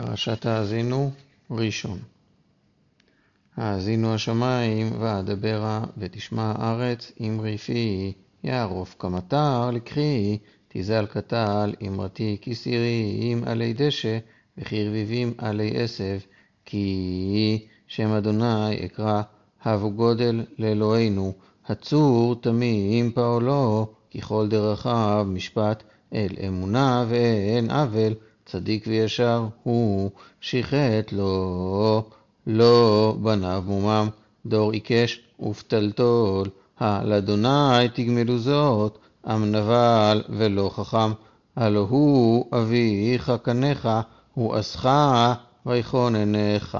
פרשת האזינו ראשון. האזינו השמיים ואדברה ותשמע הארץ אמרי פי יערוף כמטר לקחי תזל קטל אמרתי כסירים עלי דשא וכרביבים עלי עשב כי שם אדוני אקרא הבו גודל לאלוהינו הצור תמים פעולו ככל דרכיו משפט אל אמונה ואין עוול צדיק וישר הוא, שיחת לו, לא בניו מומם, דור עיקש ופתלתול, על אדוני תגמלו זאת, עם נבל ולא חכם, הלא הוא אביך קניך, הוא אסך ויכוננך.